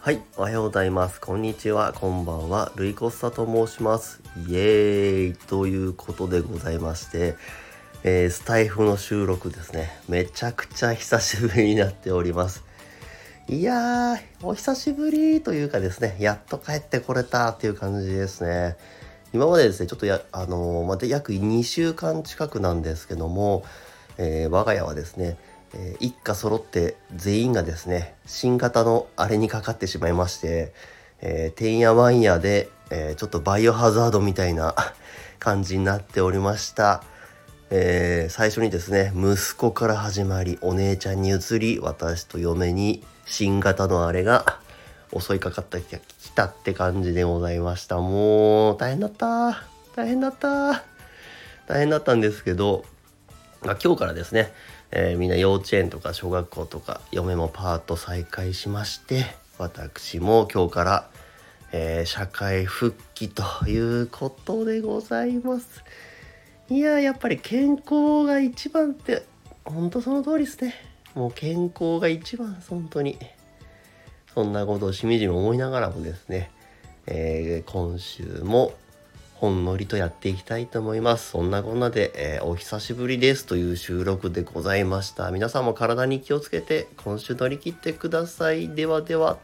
はい、おはようございます。こんにちは、こんばんは。ルイコスタと申します。イエーイということでございまして、えースタイフの収録ですね。めちゃくちゃ久しぶりになっております。いやー、お久しぶりというかですね、やっと帰ってこれたっていう感じですね。今までですね、ちょっとや、あのーまた約2週間近くなんですけども、えー我が家はですね、えー一家揃って全員がですね、新型のあれにかかってしまいまして、えてんやわんやで、えーちょっとバイオハザードみたいな 感じになっておりました。え最初にですね息子から始まりお姉ちゃんに移り私と嫁に新型のあれが 襲いかかってきたって感じでございました。もう大変だった。大変だった。大変だったんですけど、まあ、今日からですね、えーみんな幼稚園とか小学校とか嫁もパート再開しまして私も今日から、えー社会復帰ということでございます。いややっぱり健康が一番って本当その通りですねもう健康が一番本当にそんなことをしみじみ思いながらもですね、えー今週もほんのりとやっていきたいと思います。そんなこんなで、えーお久しぶりですという収録でございました。皆さんも体に気をつけて今週乗り切ってください。ではでは。